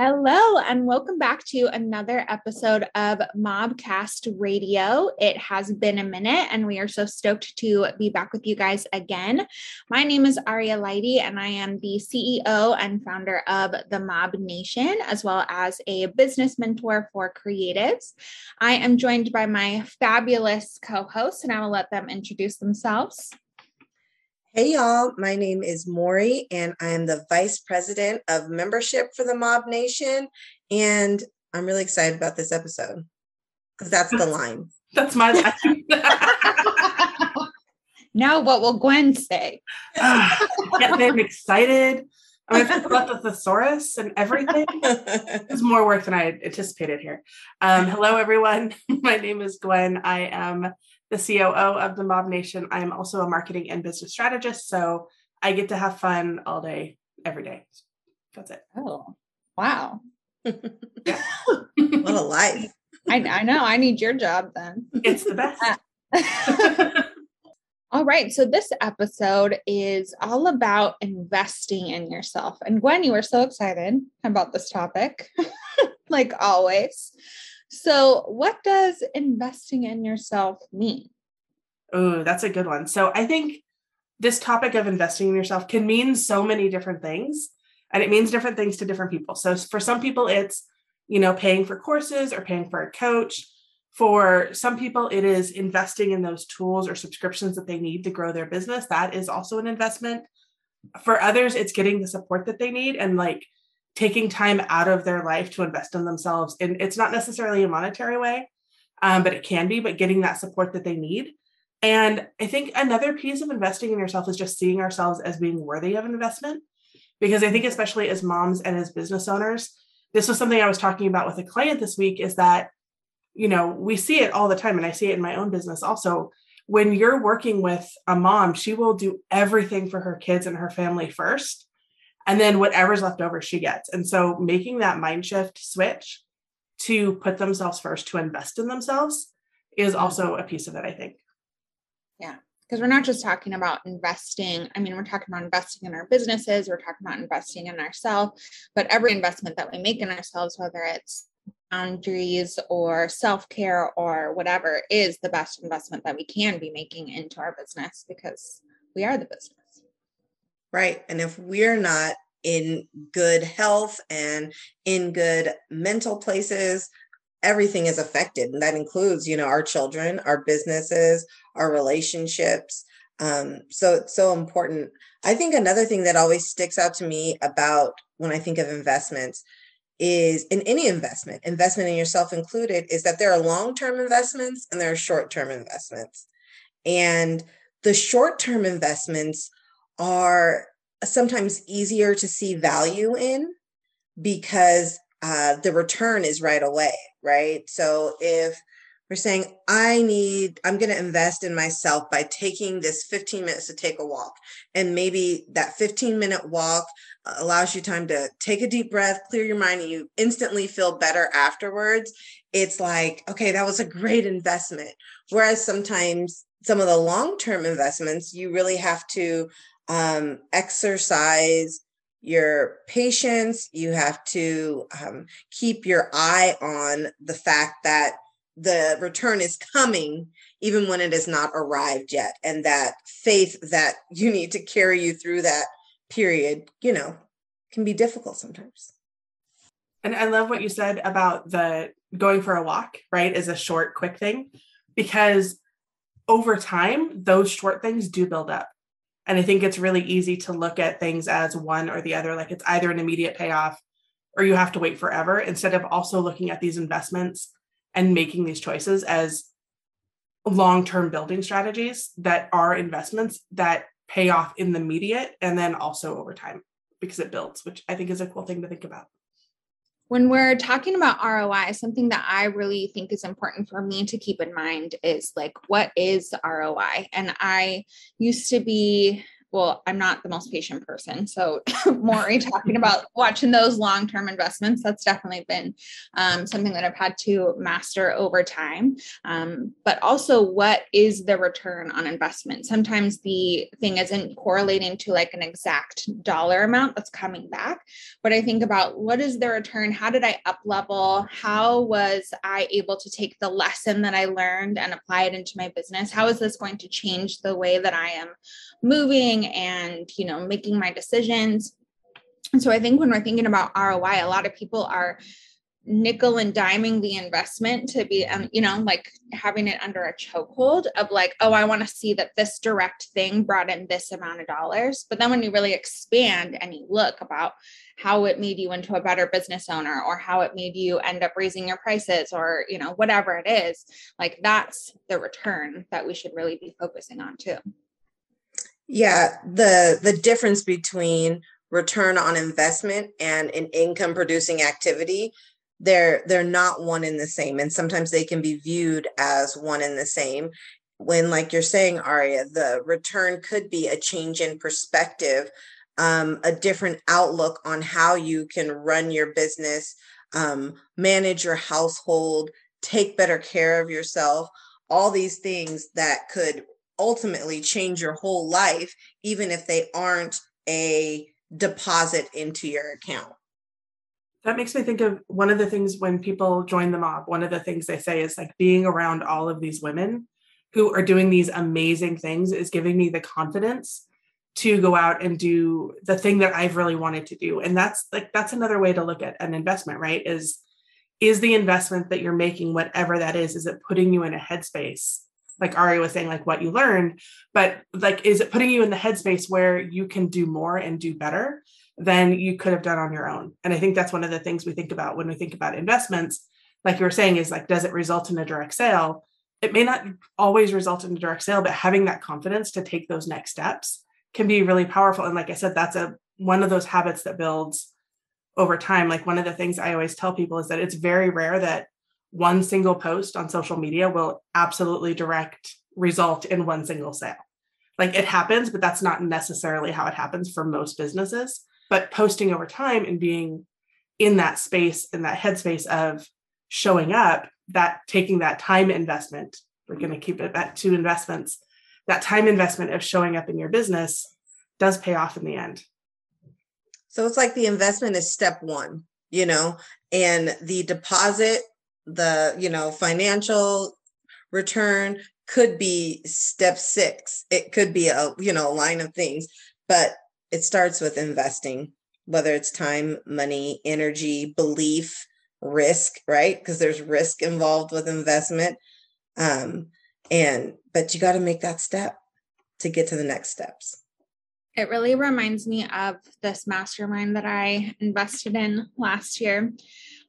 Hello, and welcome back to another episode of Mobcast Radio. It has been a minute, and we are so stoked to be back with you guys again. My name is Aria Lighty, and I am the CEO and founder of the Mob Nation, as well as a business mentor for creatives. I am joined by my fabulous co hosts, and I will let them introduce themselves. Hey, y'all. My name is Maury, and I am the Vice President of Membership for the Mob Nation. And I'm really excited about this episode because that's the line. That's my line. now, what will Gwen say? uh, yeah, I'm excited. I'm going to talk about the thesaurus and everything. It's more work than I anticipated here. Um, hello, everyone. My name is Gwen. I am the COO of the Mob Nation. I am also a marketing and business strategist. So I get to have fun all day, every day. That's it. Oh, wow. what a life. I, I know. I need your job then. It's the best. all right. So this episode is all about investing in yourself. And Gwen, you were so excited about this topic, like always. So, what does investing in yourself mean? Oh, that's a good one. So, I think this topic of investing in yourself can mean so many different things, and it means different things to different people. So, for some people, it's you know paying for courses or paying for a coach. For some people, it is investing in those tools or subscriptions that they need to grow their business. That is also an investment. For others, it's getting the support that they need and like taking time out of their life to invest in themselves. And it's not necessarily a monetary way, um, but it can be, but getting that support that they need. And I think another piece of investing in yourself is just seeing ourselves as being worthy of investment. Because I think, especially as moms and as business owners, this was something I was talking about with a client this week is that, you know, we see it all the time. And I see it in my own business also. When you're working with a mom, she will do everything for her kids and her family first and then whatever's left over she gets. And so making that mind shift switch to put themselves first to invest in themselves is mm-hmm. also a piece of it i think. Yeah because we're not just talking about investing i mean we're talking about investing in our businesses we're talking about investing in ourselves but every investment that we make in ourselves whether it's boundaries or self-care or whatever is the best investment that we can be making into our business because we are the business Right. And if we're not in good health and in good mental places, everything is affected. And that includes, you know, our children, our businesses, our relationships. Um, so it's so important. I think another thing that always sticks out to me about when I think of investments is in any investment, investment in yourself included, is that there are long term investments and there are short term investments. And the short term investments are sometimes easier to see value in because uh, the return is right away, right? So if we're saying, I need, I'm going to invest in myself by taking this 15 minutes to take a walk. And maybe that 15 minute walk uh, allows you time to take a deep breath, clear your mind, and you instantly feel better afterwards. It's like, okay, that was a great investment. Whereas sometimes some of the long term investments, you really have to um, exercise your patience. You have to um, keep your eye on the fact that the return is coming even when it has not arrived yet. And that faith that you need to carry you through that period, you know, can be difficult sometimes. And I love what you said about the going for a walk, right? Is a short, quick thing because over time, those short things do build up. And I think it's really easy to look at things as one or the other, like it's either an immediate payoff or you have to wait forever, instead of also looking at these investments and making these choices as long term building strategies that are investments that pay off in the immediate and then also over time because it builds, which I think is a cool thing to think about when we're talking about ROI, something that I really think is important for me to keep in mind is like, what is ROI? And I used to be well, I'm not the most patient person. So, Maury talking about watching those long term investments, that's definitely been um, something that I've had to master over time. Um, but also, what is the return on investment? Sometimes the thing isn't correlating to like an exact dollar amount that's coming back, but I think about what is the return? How did I up level? How was I able to take the lesson that I learned and apply it into my business? How is this going to change the way that I am moving and you know making my decisions. And so i think when we're thinking about roi a lot of people are nickel and diming the investment to be um, you know like having it under a chokehold of like oh i want to see that this direct thing brought in this amount of dollars. But then when you really expand and you look about how it made you into a better business owner or how it made you end up raising your prices or you know whatever it is like that's the return that we should really be focusing on too yeah, the the difference between return on investment and an income producing activity, they're they're not one in the same and sometimes they can be viewed as one in the same. When like you're saying Aria, the return could be a change in perspective, um, a different outlook on how you can run your business, um, manage your household, take better care of yourself, all these things that could ultimately change your whole life, even if they aren't a deposit into your account. That makes me think of one of the things when people join the mob, one of the things they say is like being around all of these women who are doing these amazing things is giving me the confidence to go out and do the thing that I've really wanted to do. And that's like that's another way to look at an investment, right? Is is the investment that you're making whatever that is is it putting you in a headspace like Ari was saying, like what you learned, but like, is it putting you in the headspace where you can do more and do better than you could have done on your own? And I think that's one of the things we think about when we think about investments. Like you were saying, is like, does it result in a direct sale? It may not always result in a direct sale, but having that confidence to take those next steps can be really powerful. And like I said, that's a one of those habits that builds over time. Like one of the things I always tell people is that it's very rare that one single post on social media will absolutely direct result in one single sale. Like it happens, but that's not necessarily how it happens for most businesses. But posting over time and being in that space, in that headspace of showing up, that taking that time investment, we're going to keep it at two investments, that time investment of showing up in your business does pay off in the end. So it's like the investment is step one, you know, and the deposit the you know financial return could be step six. It could be a you know line of things but it starts with investing whether it's time money energy belief risk right? Because there's risk involved with investment. Um and but you got to make that step to get to the next steps. It really reminds me of this mastermind that i invested in last year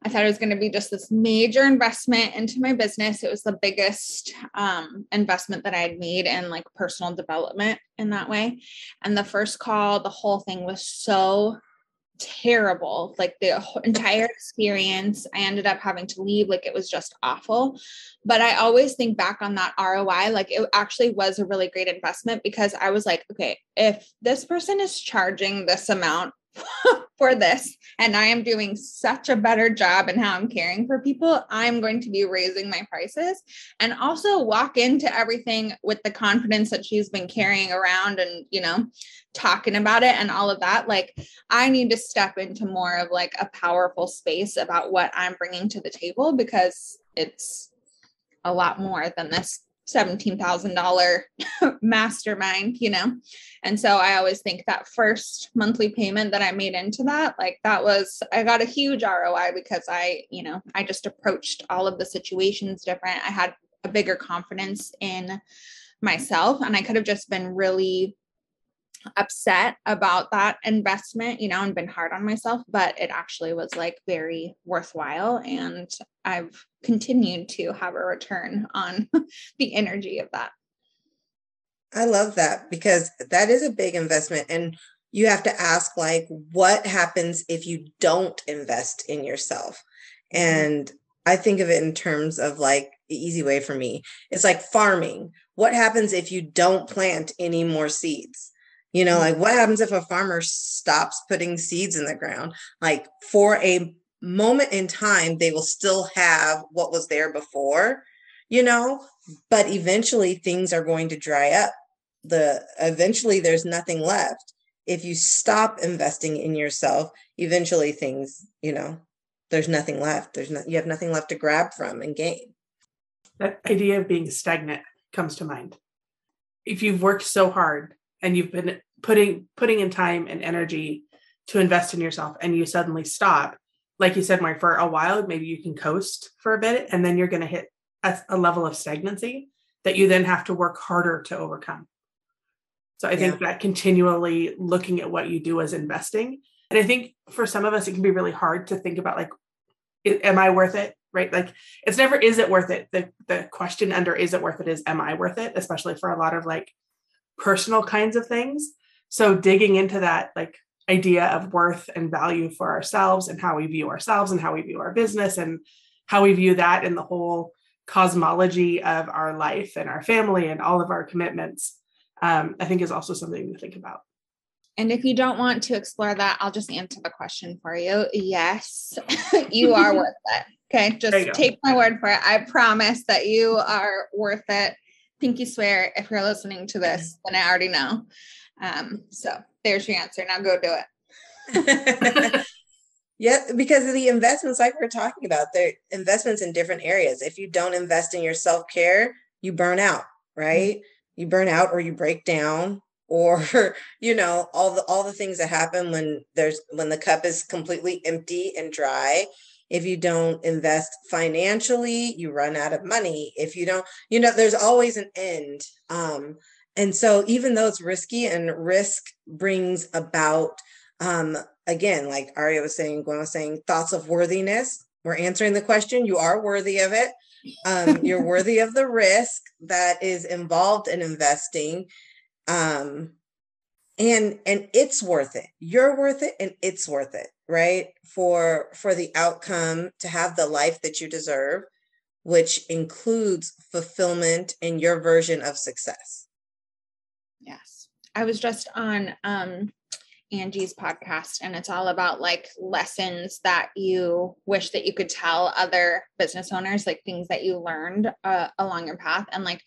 I thought it was going to be just this major investment into my business. It was the biggest um, investment that I had made in like personal development in that way. And the first call, the whole thing was so terrible. Like the entire experience, I ended up having to leave. Like it was just awful. But I always think back on that ROI. Like it actually was a really great investment because I was like, okay, if this person is charging this amount for this and I am doing such a better job in how I'm caring for people, I'm going to be raising my prices and also walk into everything with the confidence that she's been carrying around and, you know, talking about it and all of that. Like, I need to step into more of like a powerful space about what I'm bringing to the table because it's a lot more than this $17,000 mastermind, you know? And so I always think that first monthly payment that I made into that, like that was, I got a huge ROI because I, you know, I just approached all of the situations different. I had a bigger confidence in myself and I could have just been really upset about that investment, you know, and been hard on myself, but it actually was like very worthwhile. And I've continued to have a return on the energy of that. I love that because that is a big investment. And you have to ask, like, what happens if you don't invest in yourself? Mm-hmm. And I think of it in terms of like the easy way for me. It's like farming. What happens if you don't plant any more seeds? You know, like mm-hmm. what happens if a farmer stops putting seeds in the ground? Like for a moment in time, they will still have what was there before, you know, but eventually things are going to dry up. The eventually there's nothing left. If you stop investing in yourself, eventually things, you know, there's nothing left. There's no, you have nothing left to grab from and gain. That idea of being stagnant comes to mind. If you've worked so hard and you've been putting putting in time and energy to invest in yourself and you suddenly stop, like you said, Mark, for a while, maybe you can coast for a bit and then you're going to hit a, a, level of stagnancy that you then have to work harder to overcome. So I think yeah. that continually looking at what you do as investing. And I think for some of us, it can be really hard to think about like, am I worth it? Right. Like it's never, is it worth it? The, the question under is it worth it is, am I worth it? Especially for a lot of like personal kinds of things. So digging into that like idea of worth and value for ourselves and how we view ourselves and how we view our business and how we view that in the whole cosmology of our life and our family and all of our commitments, um, I think is also something to think about. And if you don't want to explore that, I'll just answer the question for you. Yes, you are worth it. Okay, just take my word for it. I promise that you are worth it. Pinky swear if you're listening to this, then I already know. Um, so there's your answer. Now go do it. yeah, because of the investments, like we're talking about, they're investments in different areas. If you don't invest in your self care, you burn out, right? Mm-hmm. You burn out or you break down or you know all the all the things that happen when there's when the cup is completely empty and dry if you don't invest financially you run out of money. If you don't you know there's always an end. Um and so even though it's risky and risk brings about um again like aria was saying gwen was saying thoughts of worthiness we're answering the question. You are worthy of it. Um you're worthy of the risk that is involved in investing. Um and and it's worth it. You're worth it and it's worth it right? For for the outcome to have the life that you deserve which includes fulfillment in your version of success. Yes. I was just on um angie's podcast and it's all about like lessons that you wish that you could tell other business owners like things that you learned uh, along your path. And like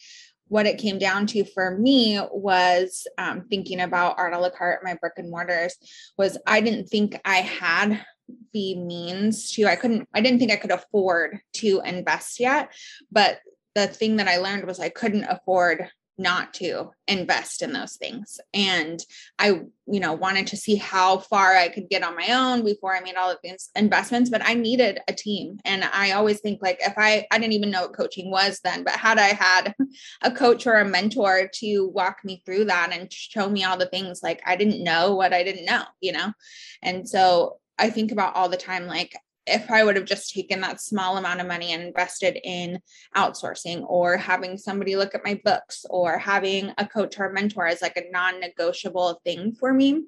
what it came down to for me was um, thinking about art a la carte, my brick and mortars, was I didn't think I had the means to, I couldn't, I didn't think I could afford to invest yet. But the thing that I learned was I couldn't afford not to invest in those things. And i you know wanted to see how far i could get on my own before i made all of these investments but i needed a team. And i always think like if i i didn't even know what coaching was then but had i had a coach or a mentor to walk me through that and show me all the things like i didn't know what i didn't know you know? And so I think about all the time like if I would have just taken that small amount of money and invested in outsourcing or having somebody look at my books or having a coach or a mentor as like a non negotiable thing for me,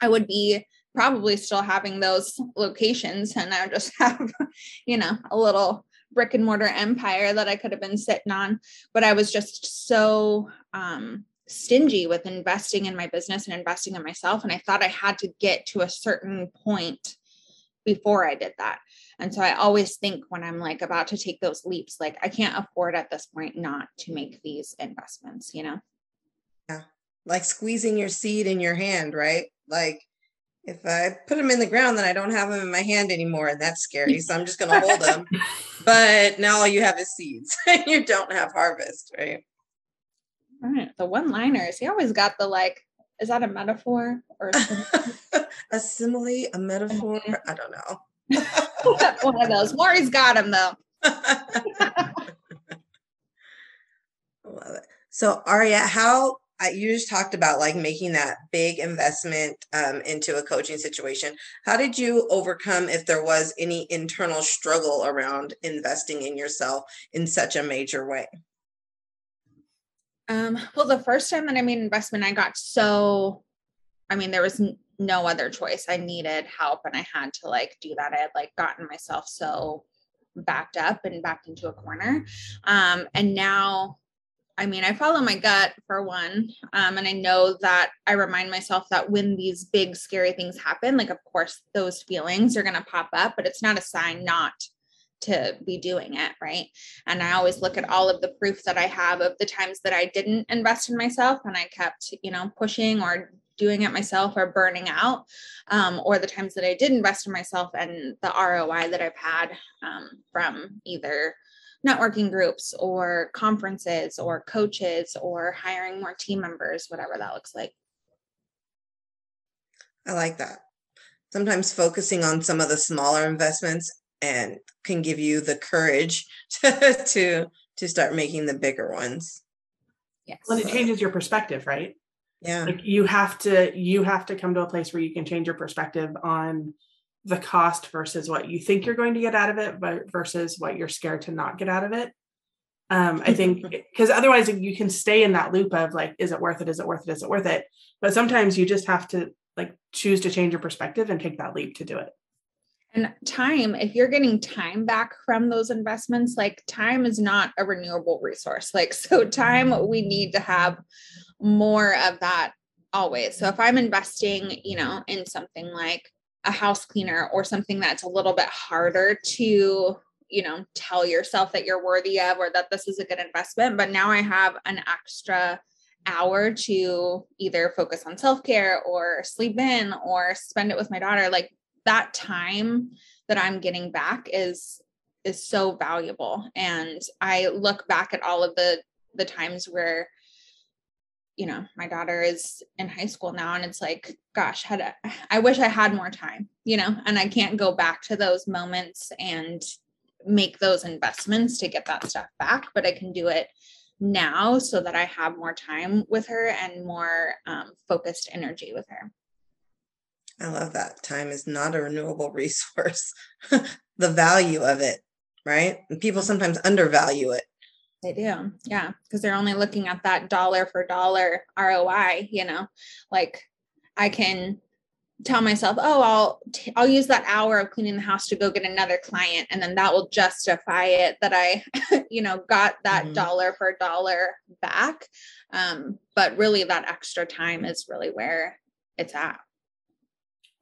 I would be probably still having those locations and I would just have, you know, a little brick and mortar empire that I could have been sitting on. But I was just so um, stingy with investing in my business and investing in myself. And I thought I had to get to a certain point before I did that. And so I always think when I'm like about to take those leaps, like I can't afford at this point not to make these investments, you know? Yeah. Like squeezing your seed in your hand, right? Like if I put them in the ground, then I don't have them in my hand anymore. And that's scary. So I'm just going to hold them. But now all you have is seeds and you don't have harvest, right? All right. The one liners, he always got the like, is that a metaphor or a simile, a metaphor? I don't know. One of those. Maury's got him though. I Love it. So Aria, how you just talked about like making that big investment um, into a coaching situation. How did you overcome if there was any internal struggle around investing in yourself in such a major way? Um, well, the first time that I made investment, I got so, I mean, there was no other choice. I needed help and I had to like do that. I had like gotten myself so backed up and backed into a corner. Um, and now I mean, I follow my gut for one. Um, and I know that I remind myself that when these big, scary things happen, like, of course, those feelings are going to pop up, but it's not a sign not to be doing it. Right. And I always look at all of the proof that I have of the times that I didn't invest in myself and I kept, you know, pushing or doing it myself or burning out, um, or the times that I did invest in myself and the ROI that I've had um, from either networking groups or conferences or coaches or hiring more team members, whatever that looks like. I like that. Sometimes focusing on some of the smaller investments and can give you the courage to to, to start making the bigger ones. Yes. Well, it changes your perspective, right? Yeah. Like you have to you have to come to a place where you can change your perspective on the cost versus what you think you're going to get out of it, but versus what you're scared to not get out of it. Um, I think because otherwise you can stay in that loop of like, is it worth it? Is it worth it? Is it worth it? But sometimes you just have to like choose to change your perspective and take that leap to do it. And time, if you're getting time back from those investments, like time is not a renewable resource. Like, so time, we need to have more of that always. So if I'm investing, you know, in something like a house cleaner or something that's a little bit harder to you know tell yourself that you're worthy of or that this is a good investment but now i have an extra hour to either focus on self-care or sleep in or spend it with my daughter like that time that i'm getting back is is so valuable. And i look back at all of the the times where you know my daughter is in high school now and it's like gosh had a, I wish i had more time you know and i can't go back to those moments and make those investments to get that stuff back but i can do it now so that i have more time with her and more um, focused energy with her i love that time is not a renewable resource the value of it right and people sometimes undervalue it they do. Yeah. Because they're only looking at that dollar for dollar ROI, you know, like I can tell myself, oh, I'll t- I'll use that hour of cleaning the house to go get another client, and then that will justify it that I, you know, got that mm-hmm. dollar for dollar back. Um, but really, that extra time is really where it's at.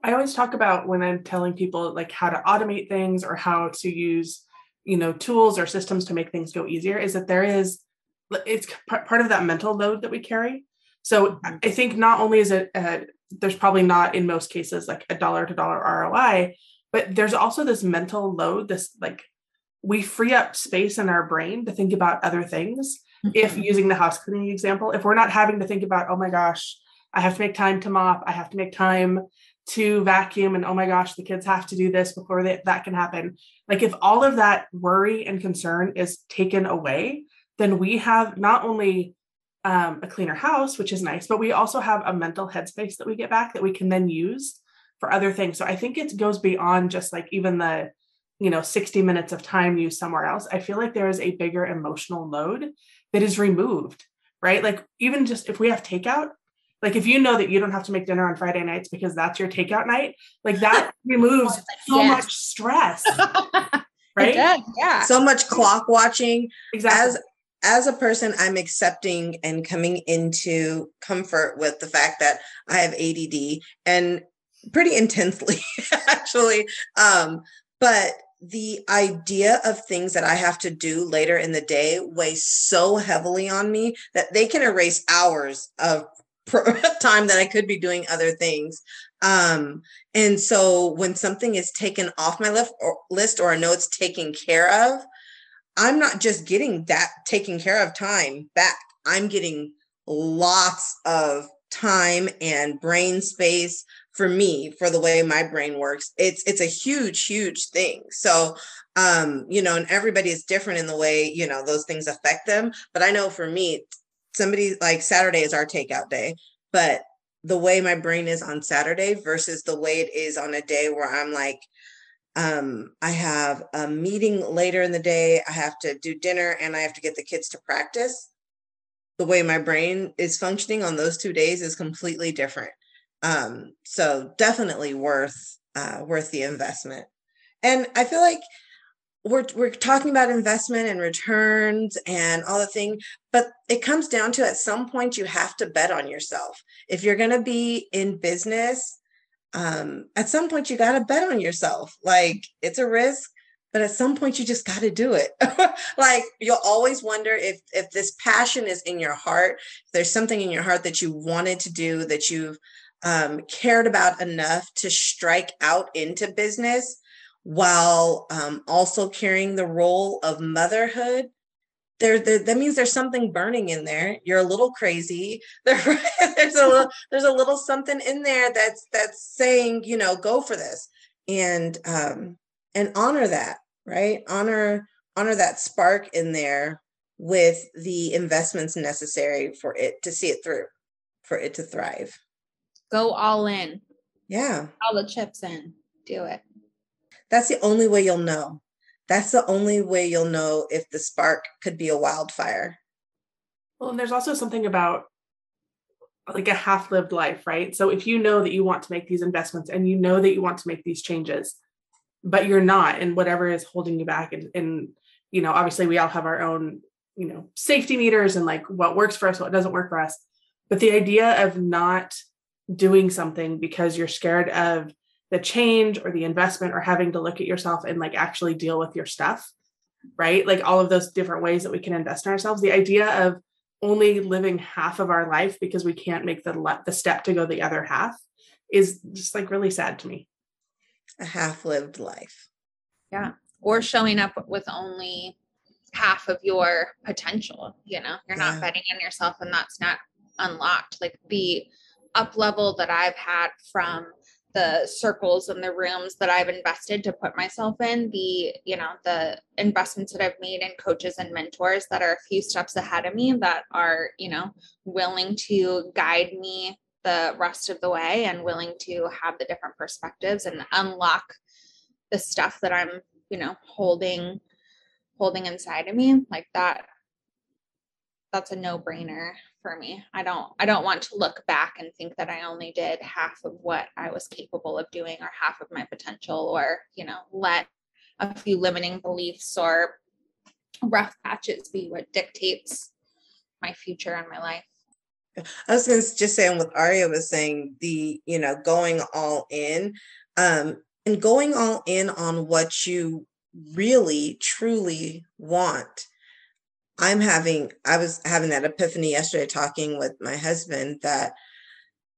I always talk about when I'm telling people like how to automate things or how to use you know tools or systems to make things go easier is that there is it's part of that mental load that we carry so mm-hmm. i think not only is it uh, there's probably not in most cases like a dollar to dollar roi but there's also this mental load this like we free up space in our brain to think about other things mm-hmm. if using the house cleaning example if we're not having to think about oh my gosh i have to make time to mop i have to make time to vacuum and oh my gosh the kids have to do this before they, that can happen. Like if all of that worry and concern is taken away then we have not only um, a cleaner house which is nice but we also have a mental headspace that we get back that we can then use for other things. So i think it goes beyond just like even the you know 60 minutes of time used somewhere else. I feel like there is a bigger emotional load that is removed right? Like even just if we have takeout like if you know that you don't have to make dinner on Friday nights because that's your takeout night, like that removes so yes. much stress. right? Yeah. So much clock watching. Exactly. As as a person, I'm accepting and coming into comfort with the fact that I have ADD and pretty intensely, actually. Um, but the idea of things that I have to do later in the day weighs so heavily on me that they can erase hours of time that I could be doing other things. Um, and so when something is taken off my list or, list or I know it's taken care of, I'm not just getting that taken care of time back. I'm getting lots of time and brain space for me for the way my brain works it's it's a huge huge thing so um you know and everybody is different in the way you know those things affect them but i know for me somebody like Saturday is our takeout day, but the way my brain is on Saturday versus the way it is on a day where I'm like, um, I have a meeting later in the day, I have to do dinner, and I have to get the kids to practice. The way my brain is functioning on those two days is completely different. Um, so definitely worth uh, worth the investment. And I feel like we're we're talking about investment and returns and all the thing, but it comes down to at some point you have to bet on yourself. If you're going to be in business, um, at some point you got to bet on yourself. Like it's a risk, but at some point you just got to do it. like you'll always wonder if if this passion is in your heart, there's something in your heart that you wanted to do that you've um, cared about enough to strike out into business while um, also carrying the role of motherhood there, there, that means there's something burning in there. You're a little crazy. There, there's a little there's a little something in there that's that's saying you know go for this and um and honor that right? Honor honor that spark in there with the investments necessary for it to see it through for it to thrive. Go all in. Yeah. All the chips in. Do it that's the only way you'll know. That's the only way you'll know if the spark could be a wildfire. Well, and there's also something about like a half lived life, right? So if you know that you want to make these investments and you know that you want to make these changes, but you're not, and whatever is holding you back, and, and you know, obviously we all have our own, you know, safety meters and like what works for us, what doesn't work for us. But the idea of not doing something because you're scared of the change or the investment or having to look at yourself and like actually deal with your stuff right? Like all of those different ways that we can invest in ourselves. The idea of only living half of our life because we can't make the le- the step to go the other half is just like really sad to me. A half lived life. Yeah. Or showing up with only half of your potential you know? You're not betting on yourself and that's not unlocked. Like the up level that i've had from the circles and the rooms that I've invested to put myself in, the, you know, the investments that I've made in coaches and mentors that are a few steps ahead of me that are, you know, willing to guide me the rest of the way and willing to have the different perspectives and unlock the stuff that I'm, you know, holding holding inside of me like that that's a no-brainer for me. I don't I don't want to look back and think that I only did half of what I was capable of doing or half of my potential or, you know, let a few limiting beliefs or rough patches be what dictates my future and my life. I was just saying what Aria was saying, the, you know, going all in um, and going all in on what you really, truly want I'm having I was having that epiphany yesterday talking with my husband that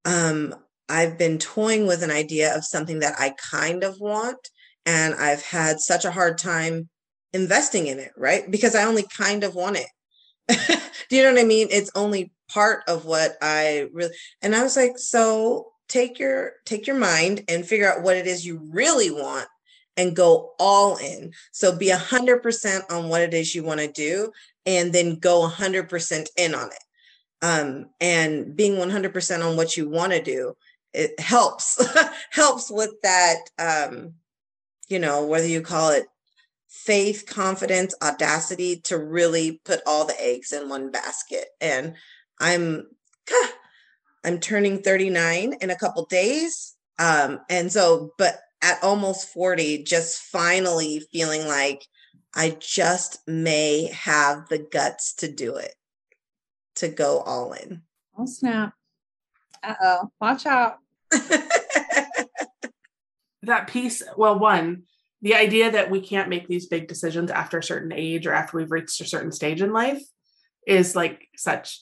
um I've been toying with an idea of something that I kind of want and I've had such a hard time investing in it, right? Because I only kind of want it. Do you know what I mean? It's only part of what I really and I was like, so take your take your mind and figure out what it is you really want and go all in. So be 100% on what it is you want to do and then go 100% in on it. Um, and being 100% on what you want to do, it helps, helps with that, um, you know, whether you call it faith, confidence, audacity to really put all the eggs in one basket. And I'm, I'm turning 39 in a couple days. Um, and so, but at almost 40, just finally feeling like I just may have the guts to do it, to go all in. Oh, snap. Uh oh. Watch out. that piece, well, one, the idea that we can't make these big decisions after a certain age or after we've reached a certain stage in life is like such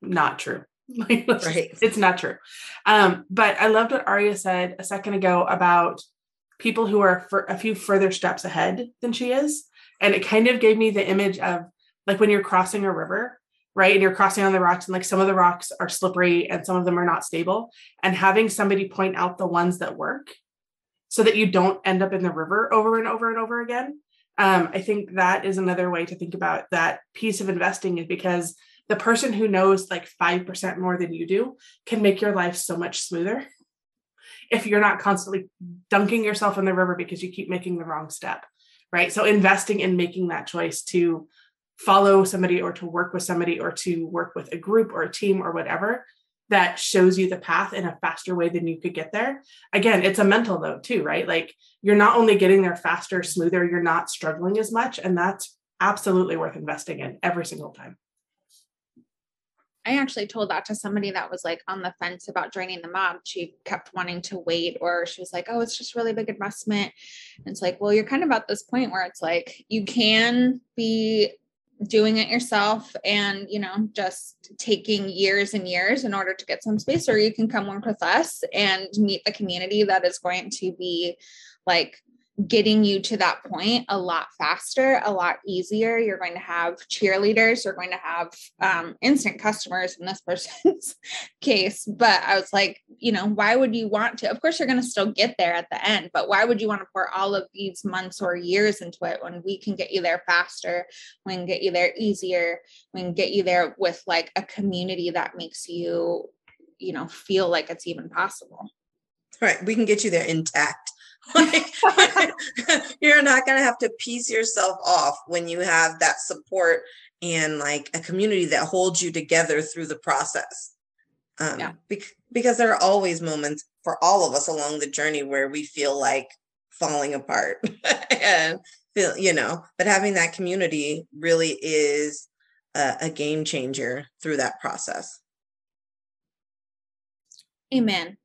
not true. Like, right. It's not true. Um, but I loved what Aria said a second ago about people who are for a few further steps ahead than she is. And it kind of gave me the image of like when you're crossing a river, right? And you're crossing on the rocks, and like some of the rocks are slippery and some of them are not stable. And having somebody point out the ones that work so that you don't end up in the river over and over and over again. Um, I think that is another way to think about that piece of investing is because the person who knows like 5% more than you do can make your life so much smoother if you're not constantly dunking yourself in the river because you keep making the wrong step right so investing in making that choice to follow somebody or to work with somebody or to work with a group or a team or whatever that shows you the path in a faster way than you could get there. Again, it's a mental note too, right? Like you're not only getting there faster, smoother, you're not struggling as much. And that's absolutely worth investing in every single time. I actually told that to somebody that was like on the fence about joining the mob. She kept wanting to wait, or she was like, oh, it's just really big investment. And it's like, well, you're kind of at this point where it's like you can be doing it yourself and you know just taking years and years in order to get some space or you can come work with us and meet the community that is going to be like getting you to that point a lot faster, a lot easier. You're going to have cheerleaders, you're going to have um, instant customers in this person's case. But I was like, you know, why would you want to? Of course, you're going to still get there at the end, but why would you want to pour all of these months or years into it when we can get you there faster? We can get you there easier. We can get you there with like a community that makes you, you know, feel like it's even possible. Right. We can get you there intact like, you're not going to have to piece yourself off when you have that support and like a community that holds you together through the process. Um, yeah. because there are always moments for all of us along the journey where we feel like falling apart and feel, you know, but having that community really is a, a game changer through that process. Amen.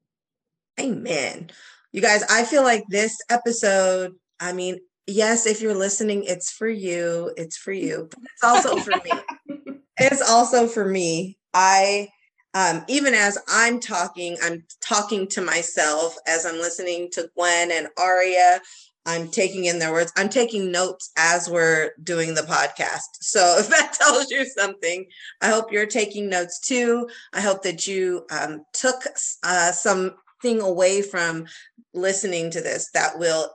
Amen. You guys, I feel like this episode, I mean, yes, if you're listening, it's for you. It's for you, but it's also for me. It's also for me. I um, even as I'm talking, I'm talking to myself as I'm listening to Gwen and Aria. I'm taking in their words. I'm taking notes as we're doing the podcast. So if that tells you something, I hope you're taking notes too. I hope that you um, took uh, some thing away from listening to this that will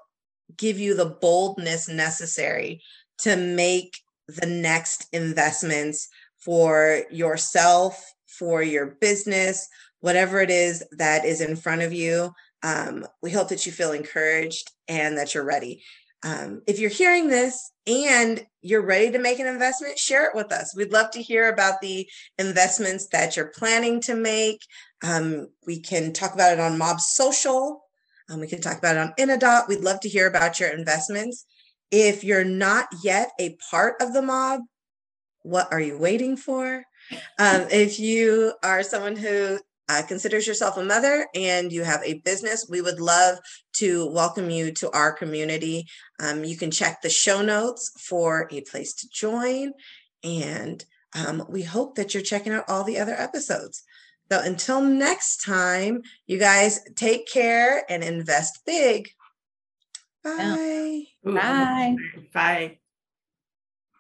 give you the boldness necessary to make the next investments for yourself, for your business, whatever it is that is in front of you. Um, we hope that you feel encouraged and that you're ready. Um, if you're hearing this and you're ready to make an investment, share it with us. We'd love to hear about the investments that you're planning to make. Um, we can talk about it on Mob Social. Um, we can talk about it on Inadot. We'd love to hear about your investments. If you're not yet a part of the mob, what are you waiting for? Um, if you are someone who uh, considers yourself a mother and you have a business, we would love to welcome you to our community. Um, you can check the show notes for a place to join. And um, we hope that you're checking out all the other episodes. So until next time, you guys take care and invest big. Bye. Bye. Bye.